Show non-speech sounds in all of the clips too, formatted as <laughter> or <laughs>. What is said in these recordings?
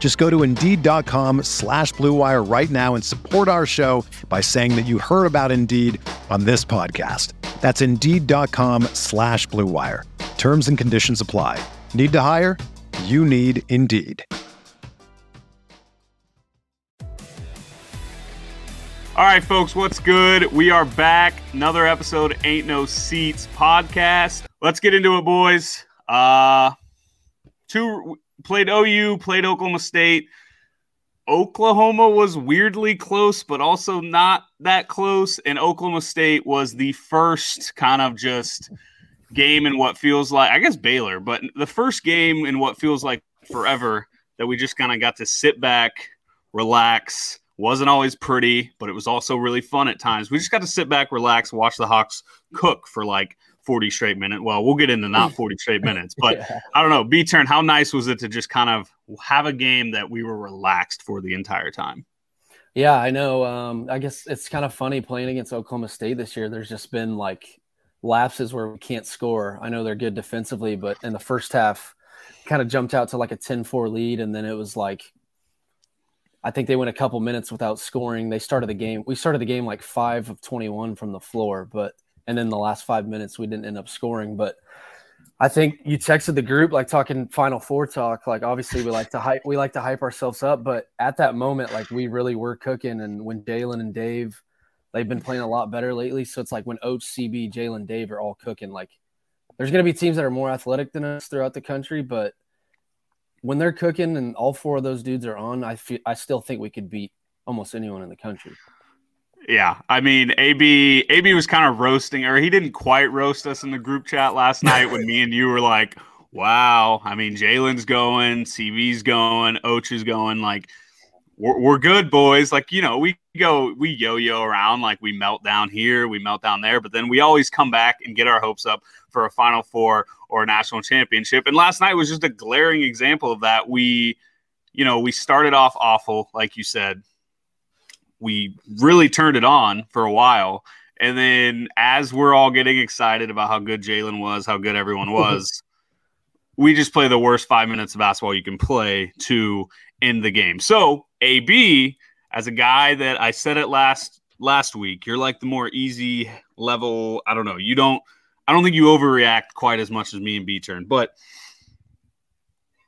Just go to Indeed.com slash BlueWire right now and support our show by saying that you heard about Indeed on this podcast. That's Indeed.com slash BlueWire. Terms and conditions apply. Need to hire? You need Indeed. All right, folks, what's good? We are back. Another episode, Ain't No Seats podcast. Let's get into it, boys. Uh, two played OU, played Oklahoma State. Oklahoma was weirdly close, but also not that close. And Oklahoma State was the first kind of just game in what feels like, I guess Baylor, but the first game in what feels like forever that we just kind of got to sit back, relax. Wasn't always pretty, but it was also really fun at times. We just got to sit back, relax, watch the Hawks cook for like 40 straight minutes. Well, we'll get into not <laughs> 40 straight minutes, but <laughs> yeah. I don't know. B turn, how nice was it to just kind of have a game that we were relaxed for the entire time? Yeah, I know. Um, I guess it's kind of funny playing against Oklahoma State this year. There's just been like lapses where we can't score. I know they're good defensively, but in the first half, kind of jumped out to like a 10 4 lead. And then it was like, I think they went a couple minutes without scoring. They started the game. We started the game like five of 21 from the floor, but and then the last five minutes we didn't end up scoring. But I think you texted the group like talking Final Four talk. Like obviously we like to hype we like to hype ourselves up, but at that moment, like we really were cooking. And when Jalen and Dave, they've been playing a lot better lately. So it's like when Oach, CB, Jalen, Dave are all cooking. Like there's gonna be teams that are more athletic than us throughout the country, but when they're cooking and all four of those dudes are on, I feel I still think we could beat almost anyone in the country. Yeah, I mean, AB AB was kind of roasting, or he didn't quite roast us in the group chat last night when me and you were like, "Wow, I mean, Jalen's going, CB's going, Oach is going, like." We're, we're good, boys. Like, you know, we go, we yo yo around, like, we melt down here, we melt down there, but then we always come back and get our hopes up for a Final Four or a national championship. And last night was just a glaring example of that. We, you know, we started off awful, like you said, we really turned it on for a while. And then as we're all getting excited about how good Jalen was, how good everyone <laughs> was, we just play the worst five minutes of basketball you can play to end the game. So AB, as a guy that I said it last last week, you're like the more easy level. I don't know. You don't I don't think you overreact quite as much as me and B turn, but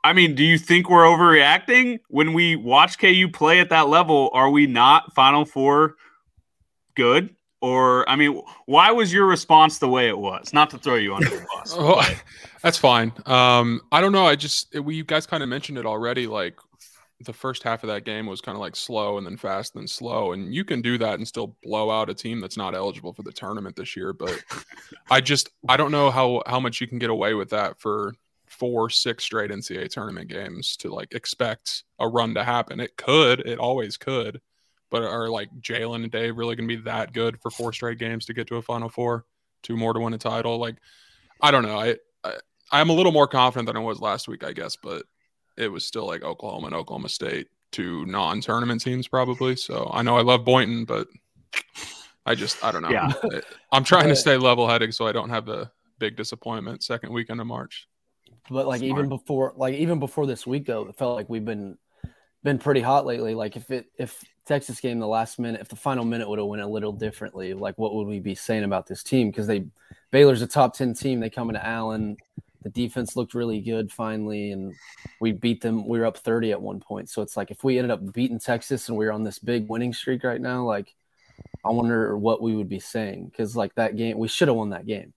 I mean, do you think we're overreacting when we watch KU play at that level? Are we not Final Four good? Or, I mean, why was your response the way it was? Not to throw you under the bus. <laughs> oh, <laughs> that's fine. Um, I don't know. I just, we you guys kind of mentioned it already. Like the first half of that game was kind of like slow and then fast and then slow. And you can do that and still blow out a team that's not eligible for the tournament this year. But <laughs> I just, I don't know how, how much you can get away with that for four, six straight NCAA tournament games to like expect a run to happen. It could, it always could, but are like Jalen and Dave really going to be that good for four straight games to get to a Final Four, two more to win a title? Like, I don't know. I, I I'm a little more confident than I was last week, I guess, but it was still like Oklahoma and Oklahoma State, two non-tournament teams probably. So I know I love Boynton, but I just I don't know. Yeah. I'm trying to uh, stay level-headed so I don't have a big disappointment second weekend of March. But like Smart. even before, like even before this week, though, it felt like we've been been pretty hot lately. Like if it if Texas game the last minute, if the final minute would have went a little differently, like what would we be saying about this team? Because they Baylor's a top ten team. They come into Allen. The defense looked really good finally, and we beat them. We were up thirty at one point. So it's like if we ended up beating Texas and we are on this big winning streak right now, like I wonder what we would be saying because like that game, we should have won that game.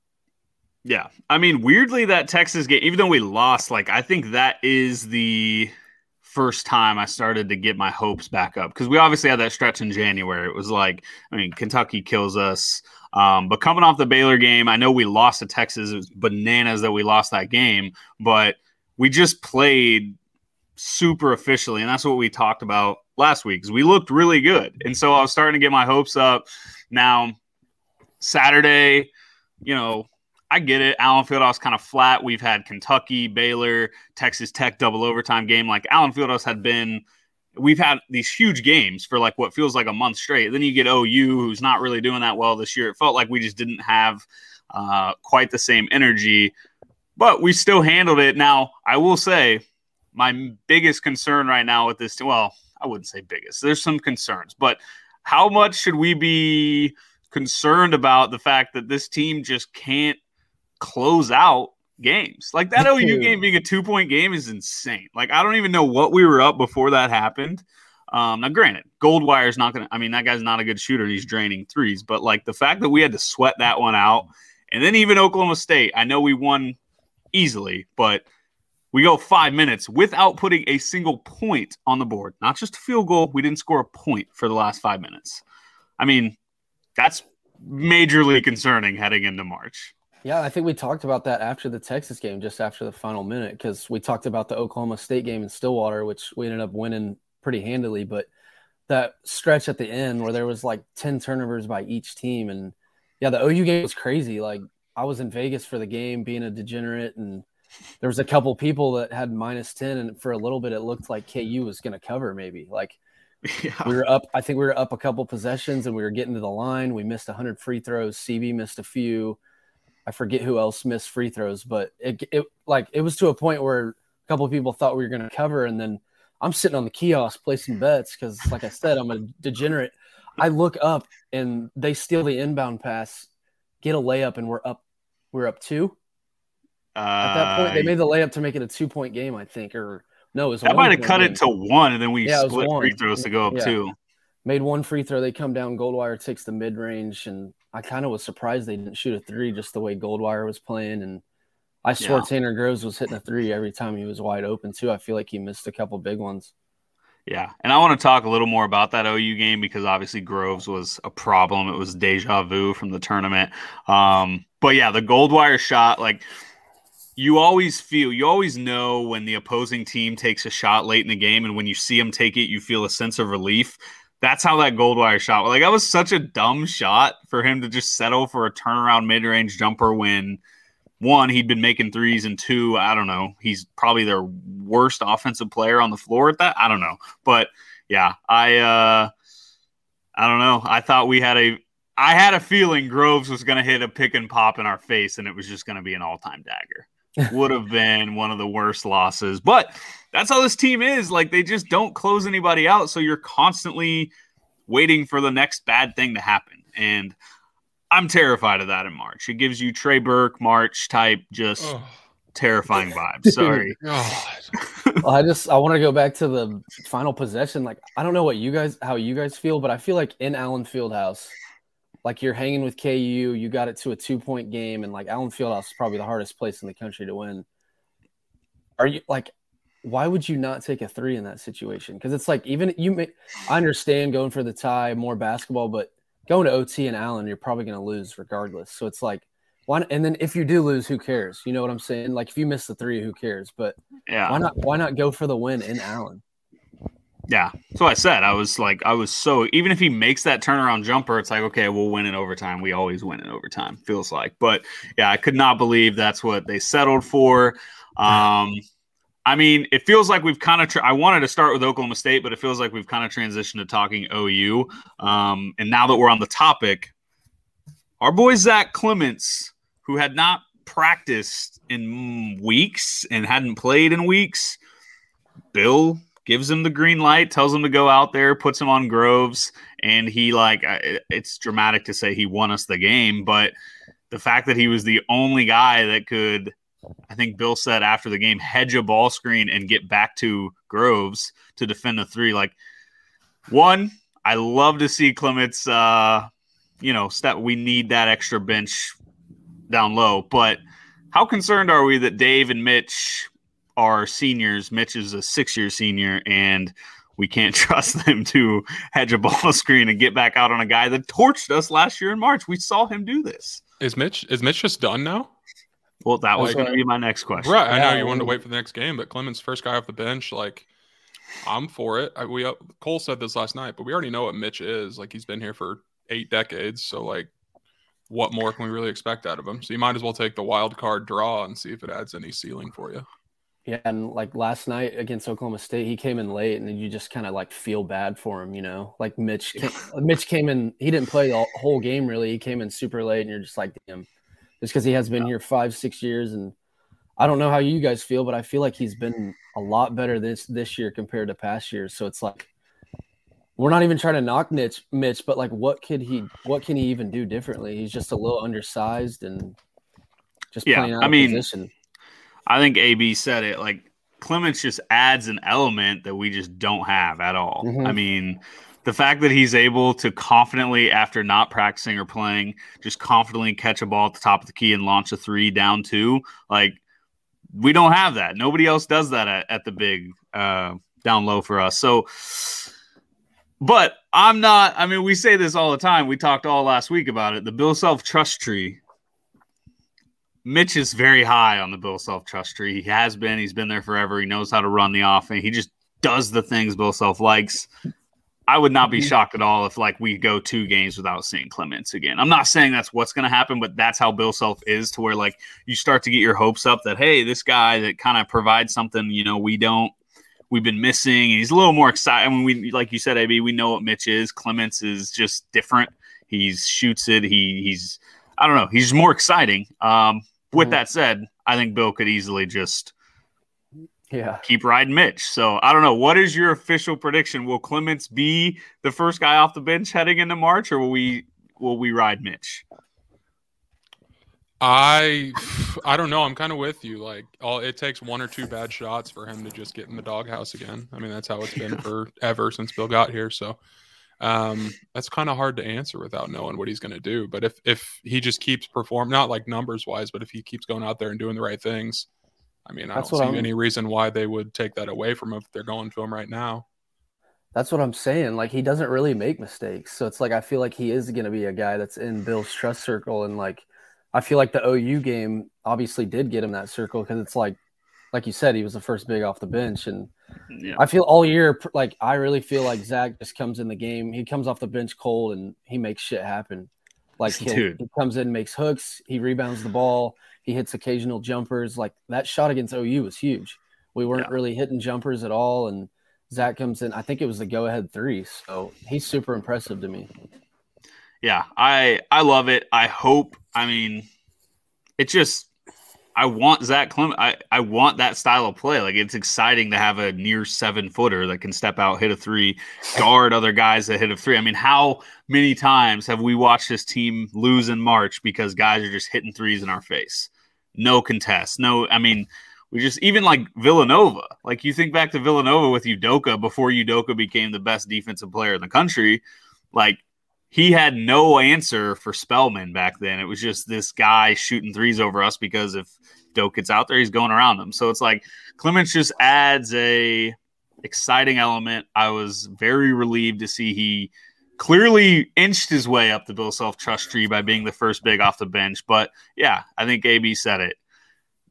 Yeah, I mean, weirdly, that Texas game, even though we lost, like I think that is the first time I started to get my hopes back up because we obviously had that stretch in January. It was like, I mean, Kentucky kills us. Um, but coming off the Baylor game, I know we lost to Texas. It was bananas that we lost that game, but we just played super officially, and that's what we talked about last week. Because we looked really good, and so I was starting to get my hopes up. Now, Saturday, you know, I get it. Allen Fieldhouse kind of flat. We've had Kentucky, Baylor, Texas Tech double overtime game. Like Allen Fieldhouse had been, we've had these huge games for like what feels like a month straight. Then you get OU, who's not really doing that well this year. It felt like we just didn't have uh, quite the same energy, but we still handled it. Now, I will say, my biggest concern right now with this, well, I wouldn't say biggest. There's some concerns, but how much should we be concerned about the fact that this team just can't close out games. Like that OU game being a two point game is insane. Like I don't even know what we were up before that happened. Um, now, granted, Goldwire is not going to, I mean, that guy's not a good shooter. He's draining threes, but like the fact that we had to sweat that one out, and then even Oklahoma State, I know we won easily, but we go five minutes without putting a single point on the board, not just a field goal. We didn't score a point for the last five minutes. I mean, that's majorly concerning heading into March. Yeah, I think we talked about that after the Texas game, just after the final minute, because we talked about the Oklahoma State game in Stillwater, which we ended up winning pretty handily. But that stretch at the end where there was like 10 turnovers by each team. And yeah, the OU game was crazy. Like I was in Vegas for the game being a degenerate and there was a couple people that had minus 10 and for a little bit it looked like KU was going to cover maybe. Like <laughs> yeah. we were up I think we were up a couple possessions and we were getting to the line. We missed 100 free throws, CB missed a few. I forget who else missed free throws, but it, it like it was to a point where a couple of people thought we were going to cover, and then I'm sitting on the kiosk placing bets because, like I said, I'm a degenerate. I look up and they steal the inbound pass, get a layup, and we're up. We're up two. Uh, At that point, they uh, made the layup to make it a two point game, I think, or no, it was that might have cut game. it to one, and then we yeah, split free throws to go up yeah. two. Made one free throw. They come down. Goldwire takes the mid range, and I kind of was surprised they didn't shoot a three just the way Goldwire was playing. And I swear yeah. Tanner Groves was hitting a three every time he was wide open too. I feel like he missed a couple big ones. Yeah, and I want to talk a little more about that OU game because obviously Groves was a problem. It was deja vu from the tournament. Um, but yeah, the Goldwire shot, like you always feel, you always know when the opposing team takes a shot late in the game, and when you see them take it, you feel a sense of relief. That's how that Goldwire shot. Like that was such a dumb shot for him to just settle for a turnaround mid range jumper when one he'd been making threes and two I don't know he's probably their worst offensive player on the floor at that I don't know but yeah I uh I don't know I thought we had a I had a feeling Groves was going to hit a pick and pop in our face and it was just going to be an all time dagger would have been one of the worst losses. But that's how this team is. Like they just don't close anybody out. So you're constantly waiting for the next bad thing to happen. And I'm terrified of that in March. It gives you Trey Burke, March type, just oh. terrifying vibes. <laughs> Sorry. well, I just I want to go back to the final possession. Like I don't know what you guys how you guys feel, but I feel like in Allen Fieldhouse, like you're hanging with KU, you got it to a two point game, and like Allen Fieldhouse is probably the hardest place in the country to win. Are you like, why would you not take a three in that situation? Because it's like even you may, I understand going for the tie, more basketball, but going to OT and Allen, you're probably going to lose regardless. So it's like, why? And then if you do lose, who cares? You know what I'm saying? Like if you miss the three, who cares? But yeah, why not? Why not go for the win in Allen? Yeah. So I said I was like I was so even if he makes that turnaround jumper, it's like okay, we'll win in overtime. We always win in overtime. Feels like, but yeah, I could not believe that's what they settled for. Um, I mean, it feels like we've kind of. Tra- I wanted to start with Oklahoma State, but it feels like we've kind of transitioned to talking OU. Um, and now that we're on the topic, our boy Zach Clements, who had not practiced in weeks and hadn't played in weeks, Bill gives him the green light, tells him to go out there, puts him on Groves, and he like it's dramatic to say he won us the game, but the fact that he was the only guy that could I think Bill said after the game hedge a ball screen and get back to Groves to defend the three like one I love to see Clemence uh you know, step we need that extra bench down low. But how concerned are we that Dave and Mitch are seniors? Mitch is a six year senior, and we can't <laughs> trust them to hedge a ball <laughs> screen and get back out on a guy that torched us last year in March. We saw him do this. Is Mitch is Mitch just done now? Well, that was Like- going to be my next question. Right. I know Yeah, you wanted to wait for the next game, but Clemence first guy off the bench, like I'm for it. I, we uh, Cole said this last night, but we already know what Mitch is. Like he's been here for eight decades, so like, what more can we really expect out of him? So you might as well take the wild card draw and see if it adds any ceiling for you. Yeah, and like last night against Oklahoma State, he came in late, and then you just kind of like feel bad for him, you know. Like Mitch, came, Mitch came in, he didn't play the whole game really. He came in super late, and you're just like, damn, just because he has been here five, six years, and I don't know how you guys feel, but I feel like he's been a lot better this this year compared to past years. So it's like we're not even trying to knock Mitch, Mitch, but like, what could he, what can he even do differently? He's just a little undersized and just Yeah, playing out I mean, position. I think AB said it. Like Clemence just adds an element that we just don't have at all. Mhm. I mean, the fact that he's able to confidently, after not practicing or playing, just confidently catch a ball at the top of the key and launch a three down two, like we don't have that. Nobody else does that at, at the big uh, down low for us. So, but I'm not. I mean, we say this all the time. We talked all last week about it. The Bill Self trust tree Mitch is very high on the Bill Self trust tree. He has been. He's been there forever. He knows how to run the offense. He just does the things Bill Self likes. I would not be shocked at all if like we go two games without seeing Clemence again. I'm not saying that's what's going to happen, but that's how Bill Self is to where like you start to get your hopes up that hey, this guy that kind of provides something you know we don't we've been missing. He's a little more excited. I mean, we like you said, AB, we know what Mitch is. Clemence is just different. He shoots it. He he's I don't know. He's more exciting. Um, with Mhm. that said, I think Bill could easily just Yeah. keep riding Mitch. So I don't know. What is your official prediction? Will Clemence be the first guy off the bench heading into March, or will we will we ride Mitch? I I don't know. I'm kind of with you. Like all it takes one or two bad shots for him to just get in the doghouse again. I mean, that's how it's been <laughs> forever since Bill got here. So um that's kind of hard to answer without knowing what he's going to do. But if if he just keeps performing, not like numbers wise, but if he keeps going out there and doing the right things, I mean, I That's don't see I'm- any reason why they would take that away from him if they're going to him right now. That's what I'm saying. Like he doesn't really make mistakes. So it's like I feel like he is going to be a guy that's in Bill's trust circle and like I feel like the OU game obviously did get him that circle cuz it's like like you said he was the first big off the bench and Yeah. I feel all year like I really feel like Zach just comes in the game. He comes off the bench cold and he makes shit happen. Like he comes in, makes hooks, he rebounds the ball, he hits occasional jumpers. Like that shot against OU was huge. We weren't Yeah. really hitting jumpers at all, and Zach comes in. I think it was the go-ahead three. So he's super impressive to me. yeah, I I love it. I hope. I mean, it just I want Zach Clemence. I I want that style of play. Like it's exciting to have a near seven footer that can step out, hit a three, guard other guys that hit a three. I mean, how many times have we watched this team lose in March because guys are just hitting threes in our face? No contest. No, I mean. We just even like Villanova. Like you think back to Villanova with Udoka before Udoka became the best defensive player in the country. Like he had no answer for Spellman back then. It was just this guy shooting threes over us because if Doke gets out there, he's going around them. So it's like Clemence just adds a exciting element. I was very relieved to see he clearly inched his way up the Bill Self trust tree by being the first big off the bench. But yeah, I think AB said it.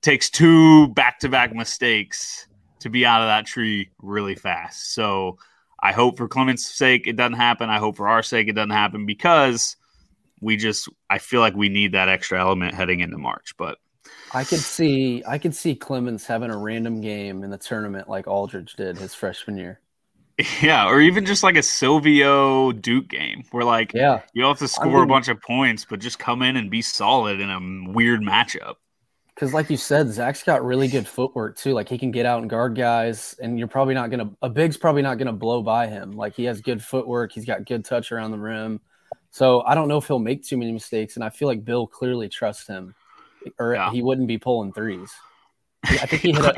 Takes two back to back mistakes to be out of that tree really fast. So I hope for Clemence's sake it doesn't happen. I hope for our sake it doesn't happen because we just I feel like we need that extra element heading into March. But I could see I could see Clemence having a random game in the tournament like Aldrich did his freshman year. <laughs> yeah, or even just like a Silvio Duke game where like Yeah. you don't have to score a mean- bunch of points, but just come in and be solid in a weird matchup. Because, like you said, Zach's got really good footwork too. Like he can get out and guard guys, and you're probably not gonna a big's probably not gonna blow by him. Like he has good footwork, he's got good touch around the rim. So I don't know if he'll make too many mistakes, and I feel like Bill clearly trusts him, or Yeah. he wouldn't be pulling threes. I think he <laughs> hit. A,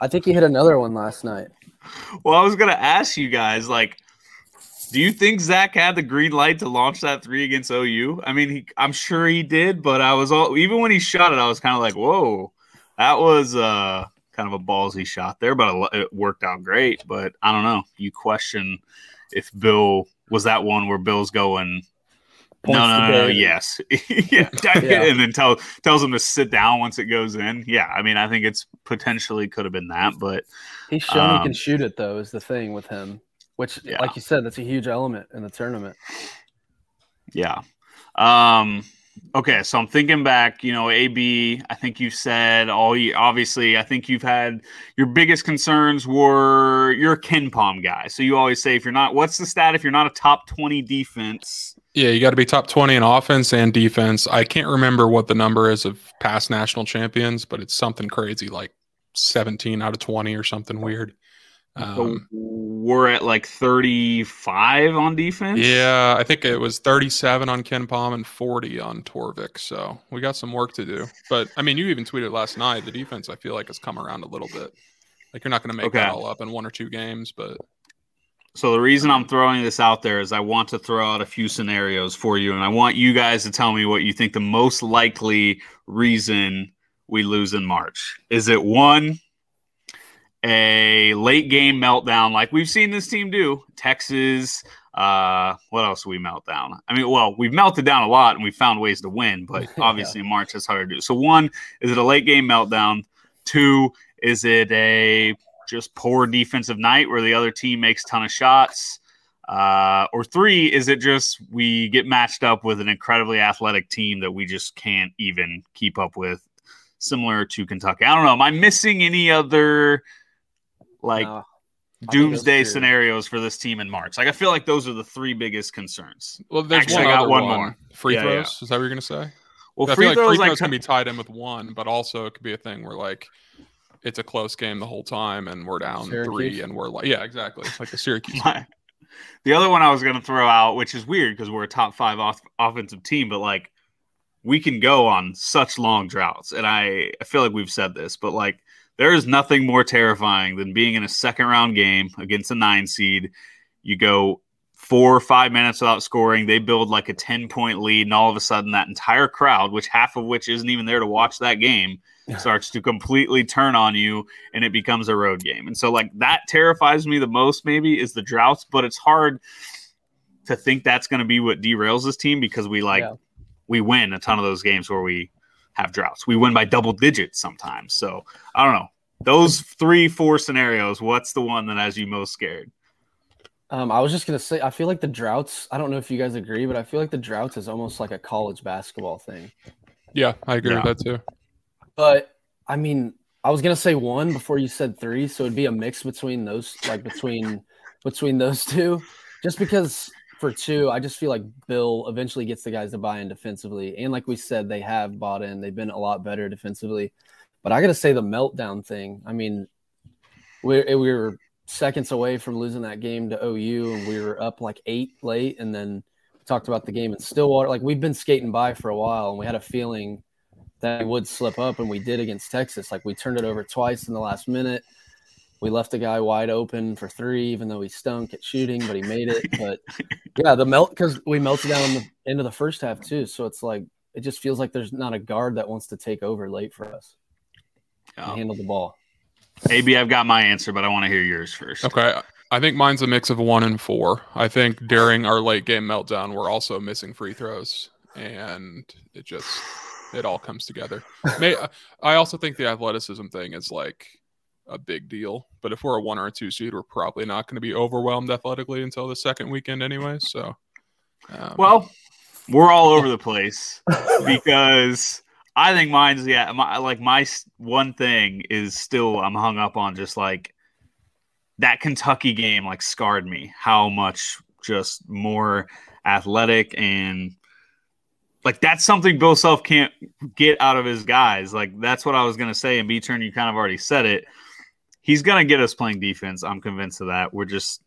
I think he hit another one last night. Well, I was gonna ask you guys, like, Do you think Zach had the green light to launch that three against OU? I mean, he, I'm sure he did, but I was all even when he shot it, I was kind of like, "Whoa, that was uh, kind of a ballsy shot there," but it worked out great. But I don't know. You question if Bill was that one where Bill's going. no, no, no, no, yes, <laughs> yeah. <laughs> yeah. and then tell tells him to sit down once it goes in. Yeah, I mean, I think it's potentially could have been that, but he's shown um, he can shoot it though. Is the thing with him, which, yeah. like you said, that's a huge element in the tournament. Yeah. Um, Okay, so I'm thinking back, you know, AB, I think you said all you obviously, I think you've had your biggest concerns were you're a KenPom guy. So you always say if you're not what's the stat if you're not a top 20 defense? Yeah, you got to be top 20 in offense and defense. I can't remember what the number is of past national champions, but it's something crazy like 17 out of 20 or something weird. Um, we're at like 35 on defense. Yeah, I think it was 37 on KenPom and 40 on Torvik. So we got some work to do. But I mean, you even tweeted last night. The defense, I feel like, has come around a little bit. Like you're not going to make okay. that all up in one or two games, but. So the reason I'm throwing this out there is I want to throw out a few scenarios for you, and I want you guys to tell me what you think the most likely reason we lose in March. Is it one? A late game meltdown like we've seen this team do. Texas, uh, what else we melt down? I mean, well, we've melted down a lot and we found ways to win, but <laughs> obviously yeah. March is hard to do. So one, is it a late game meltdown? Two, is it a just poor defensive night where the other team makes a ton of shots? Uh, or three, is it just we get matched up with an incredibly athletic team that we just can't even keep up with, similar to Kentucky? I don't know. Am I missing any other like no, doomsday scenarios for this team in March. Like I feel like those are the three biggest concerns. Well, there's Actually, one I got one, one, more. Free yeah, throws. Yeah. Is that what you're gonna say? Well, I free feel throws, like free throws like, can be tied in with one, but also it could be a thing where like it's a close game the whole time and we're down Syracuse. three and we're like yeah exactly it's like the Syracuse. <laughs> My, the other one I was gonna throw out, which is weird because we're a top five off- offensive team, but like we can go on such long droughts, and I I feel like we've said this, but like there is nothing more terrifying than being in a second round game against a nine seed. You go four or five minutes without scoring. They build like a 10 point lead, and all of a sudden, that entire crowd, which half of which isn't even there to watch that game, starts to completely turn on you and it becomes a road game. And so, like, that terrifies me the most, maybe, is the droughts, but it's hard to think that's going to be what derails this team because we like, yeah. we win a ton of those games where we have droughts. We win by double digits sometimes. So I don't know. Those three, four scenarios, what's the one that has you most scared? Um, I was just gonna say, I feel like the droughts. I don't know if you guys agree, but I feel like the droughts is almost like a college basketball thing. Yeah, I agree yeah. with that too. But I mean, I was gonna say one before you said three, so it'd be a mix between those, like between between those two, just because for two, I just feel like Bill eventually gets the guys to buy in defensively. And like we said, they have bought in. They've been a lot better defensively. But I got to say the meltdown thing. I mean, we eh, we were seconds away from losing that game to OU, and we were up like eight late, and then talked about the game in Stillwater. Like we've been skating by for a while, and we had a feeling that we would slip up, and we did against Texas. Like we turned it over twice in the last minute we left a guy wide open for three, even though he stunk at shooting, but he made it. But <laughs> yeah, the melt because we melted down the end of the first half too. So it's like it just feels like there's not a guard that wants to take over late for us and handle the ball. AB, I've got my answer, but I want to hear yours first. Okay. I think mine's a mix of one and four. I think during our late game meltdown, we're also missing free throws, and it just it all comes together. May, <laughs> I also think the athleticism thing is like a big deal. But if we're a one or a two seed, we're probably not going to be overwhelmed athletically until the second weekend anyway. So, um, well, we're all over the place <laughs> because I think mine's yeah, my, like my one thing is still I'm hung up on just like that Kentucky game like scarred me. How much just more athletic and like that's something Bill Self can't get out of his guys. Like that's what I was gonna say. And B turn, you kind of already said it he's gonna get us playing defense. I'm convinced of that. We're just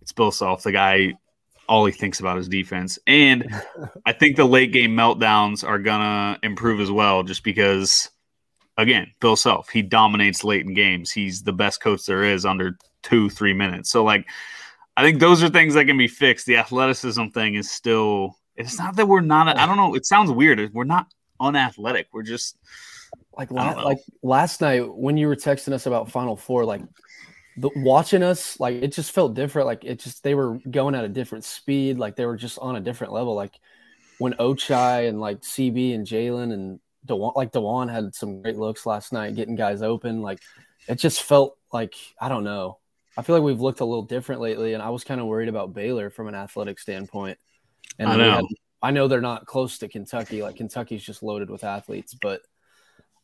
it's Bill Self, the guy. All he thinks about is defense, and <laughs> I think the late game meltdowns are gonna improve as well, just because, again, Bill Self he dominates late in games. He's the best coach there is under two three minutes. So like, I think those are things that can be fixed. The athleticism thing is still. It's not that we're not. I don't know. It sounds weird. We're not unathletic. We're just like la- like last night when you were texting us about Final Four. Like the, watching us, like it just felt different. Like it just they were going at a different speed. Like they were just on a different level. Like when Ochai and like CB and Jalen and Dajuan, like Dajuan had some great looks last night, getting guys open. Like it just felt like I don't know. I feel like we've looked a little different lately, and I was kind of worried about Baylor from an athletic standpoint. And I know. Had, I know they're not close to Kentucky. Like Kentucky's just loaded with athletes, but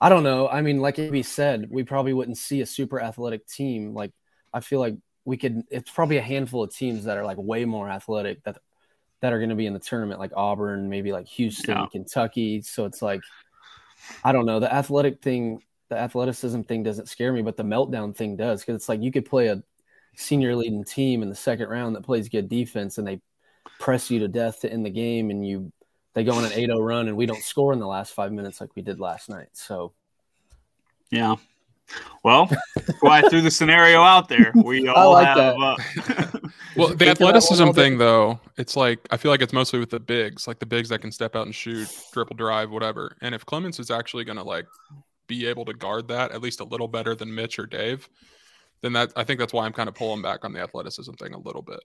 I don't know. I mean, like AB said, we probably wouldn't see a super athletic team. Like I feel like we could. It's probably a handful of teams that are like way more athletic that that are going to be in the tournament, like Auburn, maybe like Houston, Yeah. Kentucky. So it's like I don't know. The athletic thing, the athleticism thing doesn't scare me, but the meltdown thing does because it's like you could play a senior leading team in the second round that plays good defense and they press you to death to end the game and you they go on an 8-0 run and we don't score in the last five minutes like we did last night. So Yeah. Well, why I threw the scenario out there. We <laughs> all like have. that. Uh, <laughs> Well, the think of that one athleticism thing, though, it's like I feel like it's mostly with the bigs, like the bigs that can step out and shoot, triple drive, whatever. And if Clemence is actually going to like be able to guard that at least a little better than Mitch or Dave, then that I think that's why I'm kind of pulling back on the athleticism thing a little bit.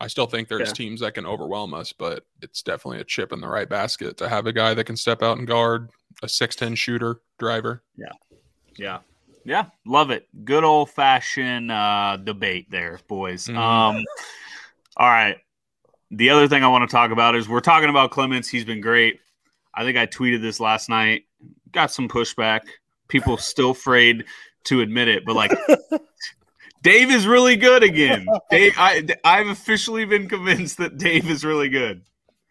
I still think there's Yeah. teams that can overwhelm us, but it's definitely a chip in the right basket to have a guy that can step out and guard a 6'10 shooter driver. yeah. Yeah. Yeah, love it. Good old fashioned uh, debate there, boys. Mhm. Um, all right. The other thing I want to talk about is we're talking about Clemence. He's been great. I think I tweeted this last night. Got some pushback. People <laughs> still afraid to admit it, but like Dave is really good again. Dave, I, I've officially been convinced that Dave is really good.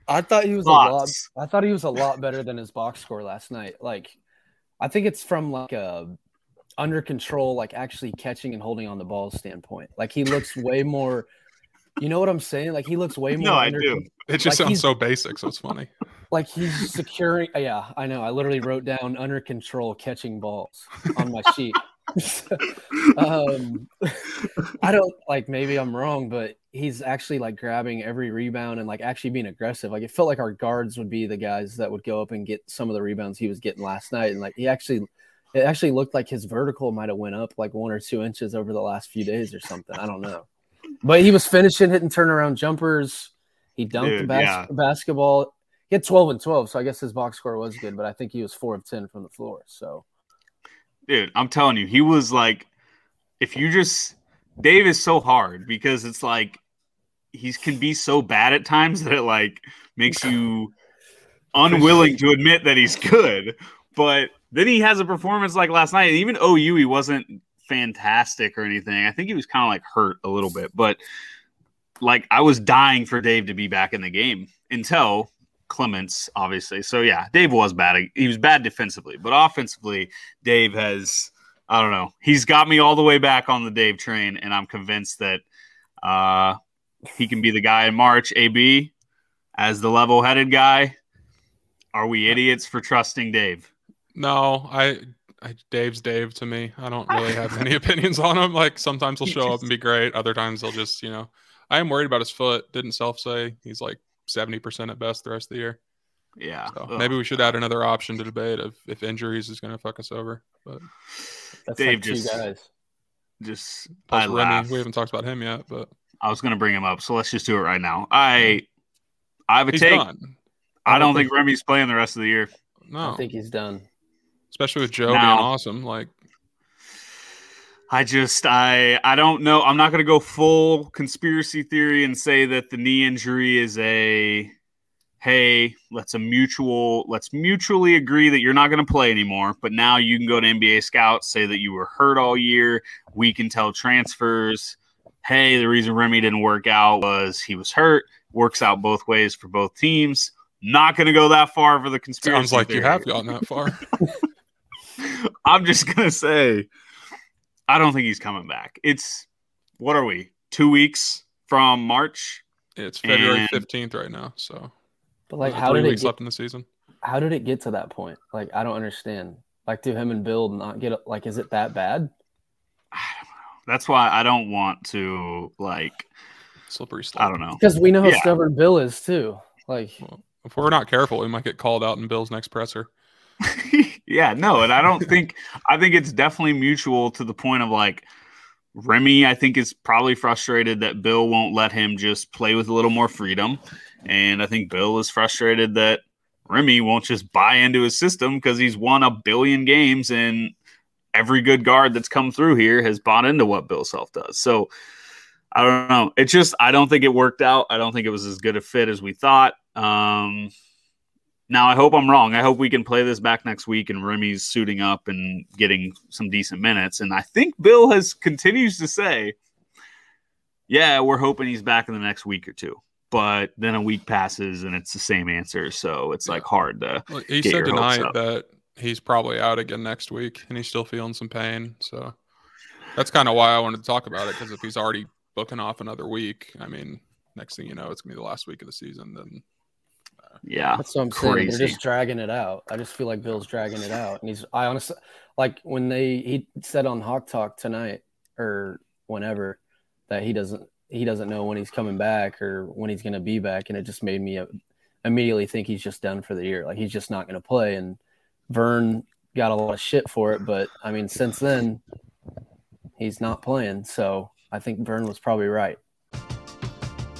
I thought he was a lot. I thought he was a lot better than his box score last night. Like, I think it's from like a under control, like actually catching and holding on the ball standpoint. Like he looks way more. You know what I'm saying? Like he looks way more. No, I do. It just Like sounds so basic, so it's funny. Like he's securing. Yeah, I know. I literally wrote down under control catching balls on my sheet. <laughs> um, I don't like. Maybe I'm wrong, but he's actually like grabbing every rebound and like actually being aggressive. Like it felt like our guards would be the guys that would go up and get some of the rebounds he was getting last night, and like he actually, it actually looked like his vertical might have went up like one or two inches over the last few days or something. I don't know, but he was finishing hitting turnaround jumpers. He dunked the bas- yeah. basketball. He had 12 and 12, so I guess his box score was good, but I think he was four of 10 from the floor. So dude i'm telling you he was like if you just dave is so hard because it's like he can be so bad at times that it like makes you <laughs> unwilling to admit that he's good but then he has a performance like last night even ou he wasn't fantastic or anything i think he was kind of like hurt a little bit but like i was dying for dave to be back in the game until Clemence, obviously. So yeah, Dave was bad. He was bad defensively, but offensively, Dave has I don't know. He's got me all the way back on the Dave train, and I'm convinced that uh, he can be the guy in March. AB as the level-headed guy. Are we idiots for trusting Dave? No, I, I Dave's Dave to me. I don't really have any <laughs> opinions on him. Like sometimes he'll He show up and be great. Other times he'll just, you know, I am worried about his foot. Didn't self say he's like seventy percent at best the rest of the year. Yeah. So Ugh. maybe we should add another option to debate of if injuries is going to fuck us over. But that's Dave like just- guys. just plus I Remy, laugh. we haven't talked about him yet, but I was going to bring him up, so let's just do it right now. I I have a he's take. done. I don't think Remy's playing the rest of the year. No, I think he's done. Especially with Joe Now- being awesome. Like I just I I don't know. I'm not going to go full conspiracy theory and say that the knee injury is a hey, let's a mutual let's mutually agree that you're not going to play anymore, but now you can go to NBA scouts say that you were hurt all year. We can tell transfers, hey, the reason Remy didn't work out was he was hurt. Works out both ways for both teams. Not going to go that far for the conspiracy. sounds like you theory. have gotten that far. <laughs> <laughs> I'm just gonna say, I don't think he's coming back. It's what are we? Two weeks from March. it's February And- fifteenth right now, so But like, how three did it get, left in the season. how did it get to that point? Like, I don't understand. Like, do him and Bill not get like? Is it that bad? That's why I don't want to like. slippery slope. I don't know. Because we know how Yeah. stubborn Bill is too. Like Well, if we're not careful, we might get called out in Bill's next presser. <laughs> yeah, no, and I don't think I think it's definitely mutual to the point of like Remy, I think is probably frustrated that Bill won't let him just play with a little more freedom. And I think Bill is frustrated that Remy won't just buy into his system because he's won a billion games and every good guard that's come through here has bought into what Bill Self does. So I don't know. It's just I don't think it worked out. I don't think it was as good a fit as we thought. Um now I hope I'm wrong. I hope we can play this back next week and Remy's suiting up and getting some decent minutes. And I think Bill has continues to say, Yeah, we're hoping he's back in the next week or two. But then a week passes and it's the same answer. So it's like hard to Well, He said tonight that he's probably out again next week, and he's still feeling some pain. So that's kind of why I wanted to talk about it because if he's already booking off another week, I mean, next thing you know, it's gonna be the last week of the season. Then yeah. that's what I'm saying. They're just dragging it out. I just feel like Bill's dragging it out. And he's I honestly like when they he said on Hawk Talk tonight or whenever that he doesn't he doesn't know when he's coming back or when he's gonna be back. And it just made me immediately think he's just done for the year. Like he's just not gonna play. And Vern got a lot of shit for it, but I mean since then he's not playing. So I think Vern was probably right.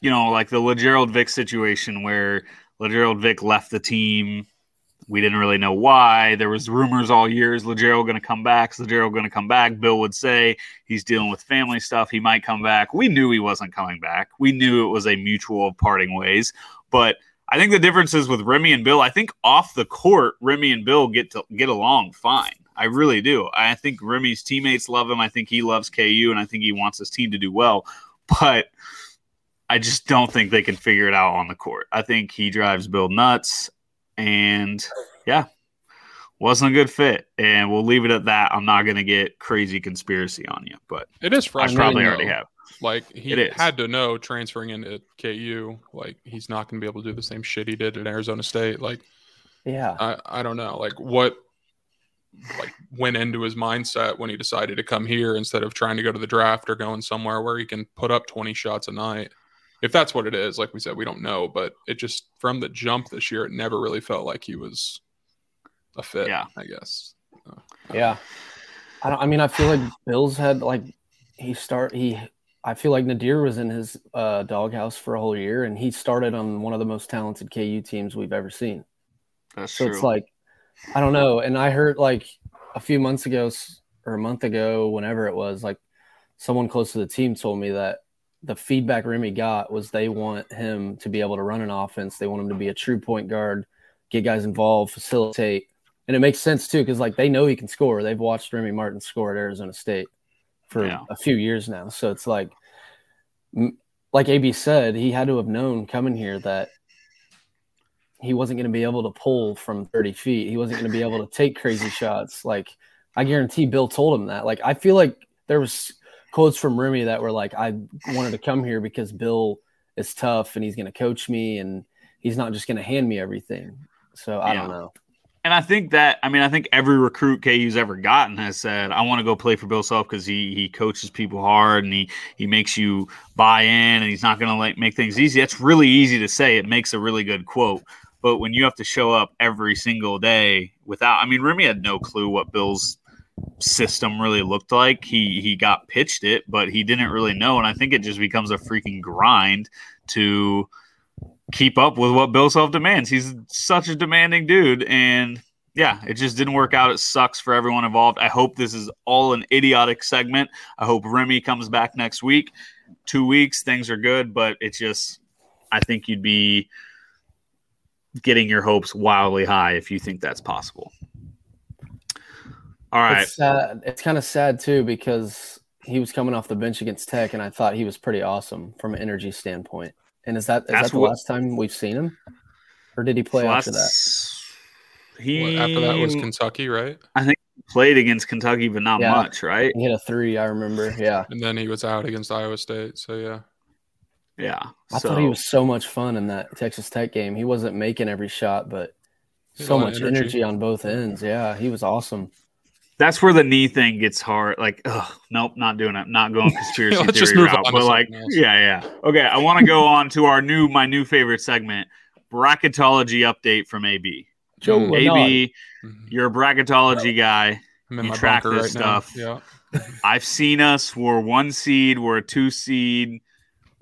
you know, like the Lagerald Vick situation where Lagerald Vick left the team. We didn't really know why. There was rumors all year: is Lagerald going to come back? Is Lagerald going to come back? Bill would say he's dealing with family stuff. He might come back. We knew he wasn't coming back. We knew it was a mutual parting ways. But I think the difference is with Remy and Bill. I think off the court, Remy and Bill get to get along fine. I really do. I think Remy's teammates love him. I think he loves KU, and I think he wants his team to do well. But I just don't think they can figure it out on the court. I think he drives Bill nuts, and yeah, wasn't a good fit. And we'll leave it at that. I'm not going to get crazy conspiracy on you, but it is I probably though. already have. Like he had to know transferring into KU, like he's not going to be able to do the same shit he did at Arizona State. Like Yeah. I, I don't know, like what like went into his mindset when he decided to come here instead of trying to go to the draft or going somewhere where he can put up 20 shots a night. If that's what it is, like we said, we don't know, but it just from the jump this year, it never really felt like he was a fit. Yeah. I guess. Yeah. I don't. I mean, I feel like Bills had like he start he. I feel like Naadir was in his uh, doghouse for a whole year, and he started on one of the most talented KU teams we've ever seen. That's So true. it's like, I don't know. And I heard like a few months ago or a month ago, whenever it was, like someone close to the team told me that the feedback Remy got was they want him to be able to run an offense. They want him to be a true point guard, get guys involved, facilitate. And it makes sense too, because like they know he can score. They've watched Remy Martin score at Arizona State for Yeah. a few years now. So it's like, like AB said, he had to have known coming here that he wasn't going to be able to pull from 30 feet. He wasn't going to be able to take crazy shots. Like I guarantee Bill told him that. Like I feel like there was quotes from Remy that were like, I wanted to come here because Bill is tough and he's going to coach me and he's not just going to hand me everything. So I don't know. And I think that I mean I think every recruit KU's ever gotten has said I want to go play for Bill Self because he he coaches people hard and he he makes you buy in and he's not going to like make things easy. That's really easy to say. It makes a really good quote. But when you have to show up every single day without, I mean, Remy had no clue what Bill's system really looked like. He he got pitched it, but he didn't really know. And I think it just becomes a freaking grind to keep up with what Bill Self demands. He's such a demanding dude, and yeah, it just didn't work out. It sucks for everyone involved. I hope this is all an idiotic segment. I hope Remy comes back next week. Two weeks, things are good, but it's just, I think you'd be getting your hopes wildly high if you think that's possible. All right. It's sad. It's kind of sad too because he was coming off the bench against Tech, and I thought he was pretty awesome from an energy standpoint. And is that is That's that the what- last time we've seen him, or did he play after that? He What, after that was Kentucky, right? I think played against Kentucky, but not Yeah. much, right? He hit a three. I remember. Yeah, And then he was out against Iowa State. So yeah. Yeah. I so, thought he was so much fun in that Texas Tech game. He wasn't making every shot, but He had a so much energy. energy. on both ends. Yeah, he was awesome. That's where the knee thing gets hard. Like, ugh, nope, not doing it. Not going <laughs> conspiracy Let's just theory move route. on to But like, else. yeah, yeah. Okay, I want to go <laughs> on to our new, my new favorite segment, bracketology update from AB. Joe Mm. Lenard. AB, you're a bracketology guy. I'm in You my track this right now. stuff. Yeah. <laughs> I've seen us. We're one seed. We're a two seed.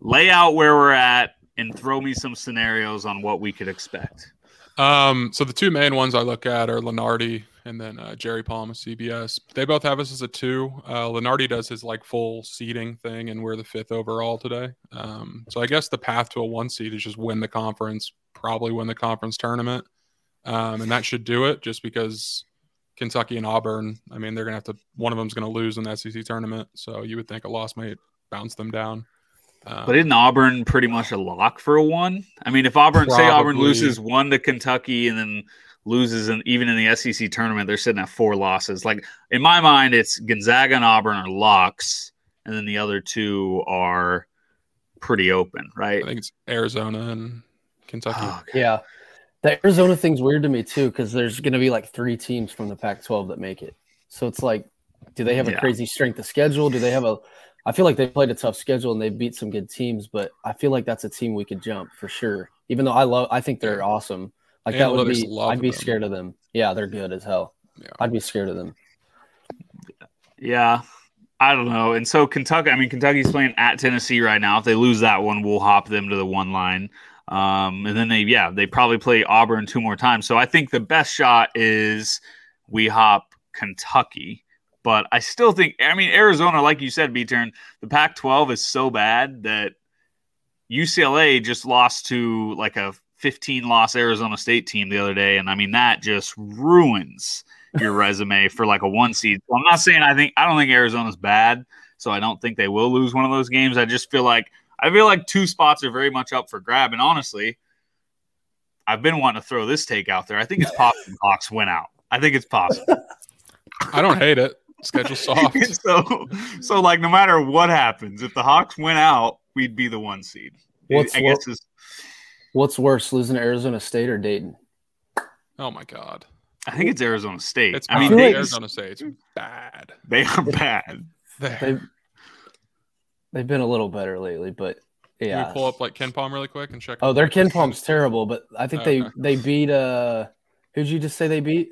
Lay out where we're at and throw me some scenarios on what we could expect. Um, so the two main ones I look at are Lunardi and then uh, Jerry Palm of CBS. They both have us as a two. Uh, Lunardi does his like full seeding thing, and we're the fifth overall today. Um, so I guess the path to a one seed is just win the conference, probably win the conference tournament, um, and that should do it. Just because Kentucky and Auburn, I mean, they're gonna have to. One of them's gonna lose in the SEC tournament, so you would think a loss might bounce them down. Um, But isn't Auburn pretty much a lock for a one? I mean, if Auburn say Auburn loses one to Kentucky and then loses in, even in the SEC tournament, they're sitting at four losses. Like in my mind, it's Gonzaga and Auburn are locks, and then the other two are pretty open, right? I think it's Arizona and Kentucky. Oh, God. Yeah, the Arizona thing's weird to me too because there's going to be like three teams from the Pac-12 that make it. So it's like, do they have a Yeah. crazy strength of schedule? Do they have a? I feel like they played a tough schedule and they beat some good teams, but I feel like that's a team we could jump for sure. Even though I love, I think they're awesome. Like that would be, love I'd be them. scared of them. Yeah, they're good as hell. Yeah. I'd be scared of them. Yeah. I don't know. And so Kentucky, I mean, Kentucky's playing at Tennessee right now. If they lose that one, we'll hop them to the one line. Um, and then they, yeah, they probably play Auburn two more times. So I think the best shot is we hop Kentucky. But I still think, I mean, Arizona, like you said, B turn, the Pac 12 is so bad that UCLA just lost to like a 15 loss Arizona State team the other day. And I mean, that just ruins your <laughs> resume for like a one seed. So I'm not saying I think I don't think Arizona's bad, so I don't think they will lose one of those games. I just feel like I feel like two spots are very much up for grab. And honestly, I've been wanting to throw this take out there. I think it's <laughs> possible the Hawks win out. I think it's possible. <laughs> I don't hate it. Schedule soft. so so like no matter what happens, if the Hawks win out, we'd be the one seed. What's I guess it's, What's worse, losing to Arizona State or Dayton? Oh my god. I think it's Arizona State. It's I mean feel they, like- Arizona State. It's bad. they are bad. They've they've been a little better lately, but Can yeah. we pull up like KenPom really quick and check? Oh, their KenPom's terrible, but I think they Okay. they beat uh who'd you just say they beat?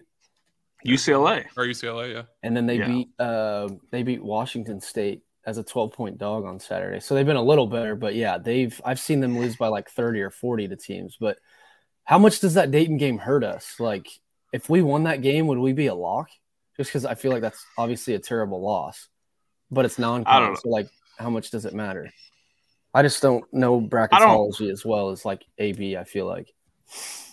UCLA. or UCLA. Yeah, and then they Yeah. beat uh they beat Washington State as a 12 point dog on Saturday. So they've been a little better, but yeah, they've I've seen them lose by like 30 or 40 to teams. But how much does that Dayton game hurt us? Like if we won that game, would we be a lock? Just because I feel like that's obviously a terrible loss, but it's non don't know. So like, how much does it matter? I just don't know don't- bracketology as well as like AB. I feel like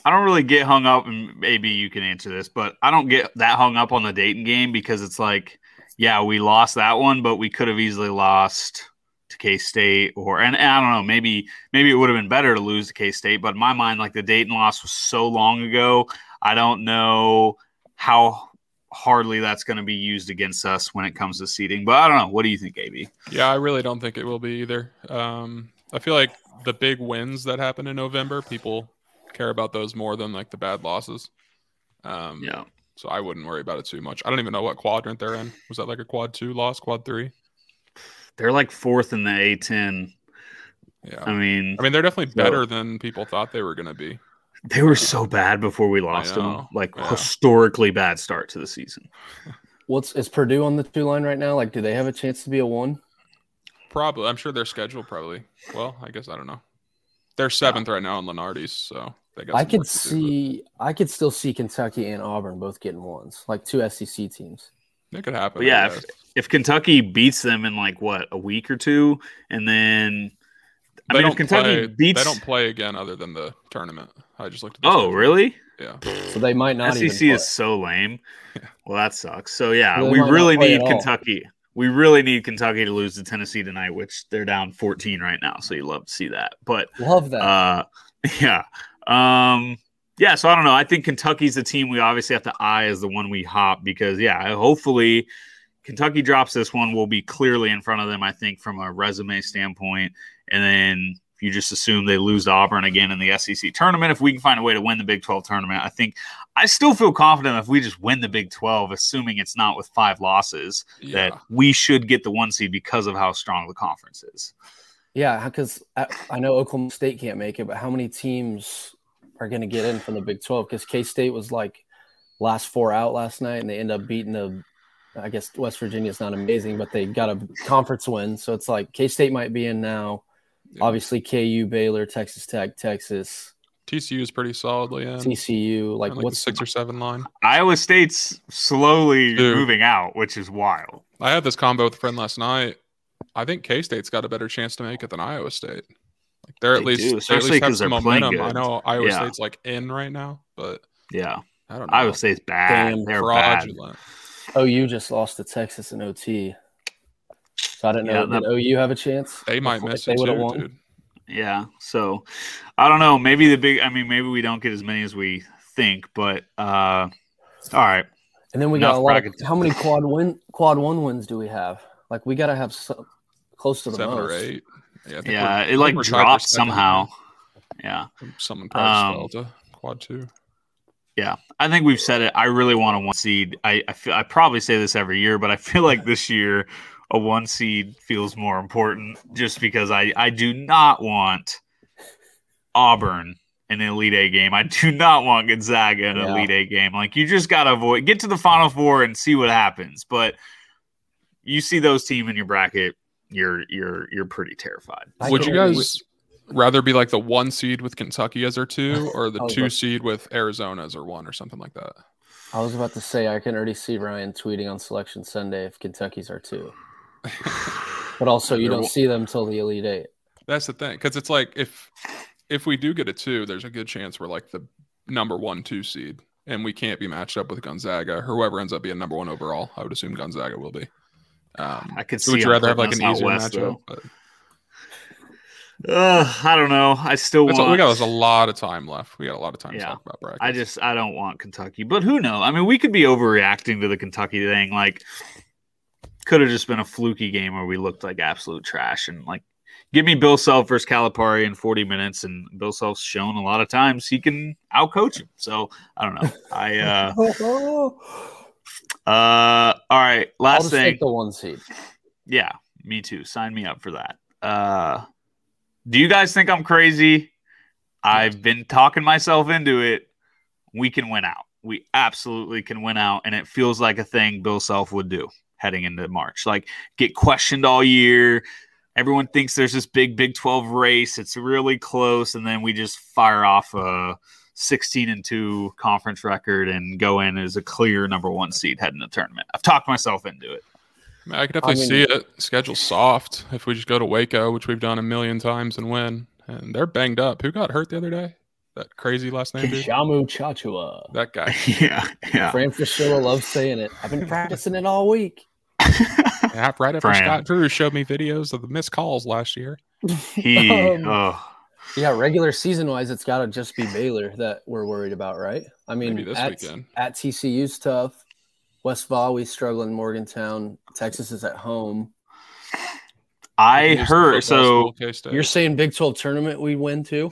I don't really get hung up, and AB, you can answer this, but I don't get that hung up on the Dayton game because it's like, yeah, we lost that one, but we could have easily lost to K State, or and, and I don't know, maybe maybe it would have been better to lose to K State, but in my mind, like the Dayton loss was so long ago, I don't know how hardly that's going to be used against us when it comes to seeding. But I don't know. What do you think, AB? yeah. I really don't think it will be either. Um, I feel like the big wins that happen in November, people care about those more than like the bad losses. Um, Yeah. So I wouldn't worry about it too much. I don't even know what quadrant they're in. Was that like a quad two loss, quad three? They're like fourth in the A10. Yeah. I mean, I mean, they're definitely So- better than people thought they were going to be. They were so bad before we lost them. Like yeah. historically bad start to the season. <laughs> what's is Purdue on the two line right now? Like, do they have a chance to be a one? Probably. I'm sure their schedule probably. Well, I guess I don't know. They're seventh right now in Lunardi's, so they got I could work do, but see, I could still see Kentucky and Auburn both getting ones, like two SEC teams. it could happen. But yeah, if, if Kentucky beats them in like what a week or two, and then I they mean, don't if Kentucky play, beats, they don't play again other than the tournament. I just looked at. The oh schedule. really? Yeah. <laughs> So they might not even SEC play. is so lame. Well, that sucks. So yeah, Well, they we really need at all. Kentucky. We really need Kentucky to lose to Tennessee tonight, which they're down 14 right now. So you love to see that. But Love that. Uh, <laughs> yeah. Um, yeah. So I don't know. I think Kentucky's the team we obviously have to eye as the one we hop because, yeah, hopefully Kentucky drops this one. We'll be clearly in front of them, I think, from a resume standpoint. And then you just assume they lose to Auburn again in the SEC tournament, if we can find a way to win the Big 12 tournament, I think I still feel confident if we just win the Big 12, assuming it's not with five losses, Yeah. that we should get the one seed because of how strong the conference is. yeah, because I, I know Oklahoma State can't make it, but how many teams are going to get in from the Big 12? Because K State was like last four out last night, and they end up beating the. I guess West Virginia is not amazing, but they got a conference win. So it's like K State might be in now. Yeah. Obviously, KU, Baylor, Texas Tech, Texas, TCU is pretty solidly in. TCU. Like, Like, like what's the six or seven line. Iowa State's slowly Dude. moving out, which is wild. I had this combo with a friend last night. I think K State's got a better chance to make it than Iowa State. Like they're at least do, they at least have 'cause some they're playing momentum. I good. know Iowa Yeah. State's like in right now, but Yeah, I don't know. Iowa State's bad. Damn They're bad. fraudulent. OU just lost to Texas in OT. So I don't know. Yeah, Did OU have a chance? They might Before- miss if they would've won? dude. Yeah, so I don't know. Maybe the big. I mean, maybe we don't get as many as we think, but uh, all right. And then we Enough got a lot. Of, how many quad <laughs> win quad one wins do we have? Like we got to have some, close to the Seven most. or eight. Yeah, I think Yeah, it like we're tied for dropped somehow. Yeah, Someone probably Um, spelled quad two. yeah. I think we've said it. I really want a one seed. I I feel I probably say this every year, but I feel like this year a one seed feels more important just because I I do not want Auburn in an Elite Eight game. I do not want Gonzaga in an Yeah. Elite Eight game. Like you just gotta avoid get to the Final Four and see what happens. But you see those team in your bracket, you're you're you're pretty terrified. I Would you guys rather be like the one seed with Kentucky as their two, <laughs> or the two about- seed with Arizona as their one, or something like that? I was about to say I can already see Ryan tweeting on Selection Sunday if Kentucky's our two, but also you don't see them till the Elite Eight. That's the thing, because it's like if if we do get a two, there's a good chance we're like the number one two seed, and we can't be matched up with Gonzaga or whoever ends up being number one overall. I would assume Gonzaga will be. Um, I could so would see you them rather have like an us out easier west, matchup? though. But Uh, I don't know. I still that's want. all- we got there's a lot of time left. We got a lot of time to talk about brackets. I just I don't want Kentucky, but who knows? I mean, we could be overreacting to the Kentucky thing. Like, could have just been a fluky game where we looked like absolute trash. And like, give me Bill Self versus Calipari in 40 minutes, and Bill Self's shown a lot of times he can outcoach him. So I don't know. I <laughs> uh <laughs> uh all right. I'll Last just thing. take the one seed. Yeah, me too. Sign me up for that. Uh, do you guys think I'm crazy? I've been talking myself into it. We can win out. we absolutely can win out, and it feels like a thing Bill Self would do heading into March. Like get questioned all year. Everyone thinks there's this big Big 12 race. It's really close, and then we just fire off a 16 and 2 conference record and go in as a clear number one seed heading the tournament. I've talked myself into it. I, mean, can definitely I mean, see it. Schedule soft if we just go to Waco, which we've done a million times and win. And they're banged up. Who got hurt the other day? That crazy last name. Tchamwa Tchatchoua. That guy. <laughs> yeah, yeah. Fran Fraschilla loves saying it. I've been practicing it all week. <laughs> yeah, right after Fran. Scott Drew showed me videos of the missed calls last year. He, <laughs> um, oh. Yeah, regular season wise, it's got to just be Baylor that we're worried about, right? I mean, at, at TCU's tough. West we struggling. Morgantown, Texas is at home. I heard so. You're saying Big 12 tournament we win too?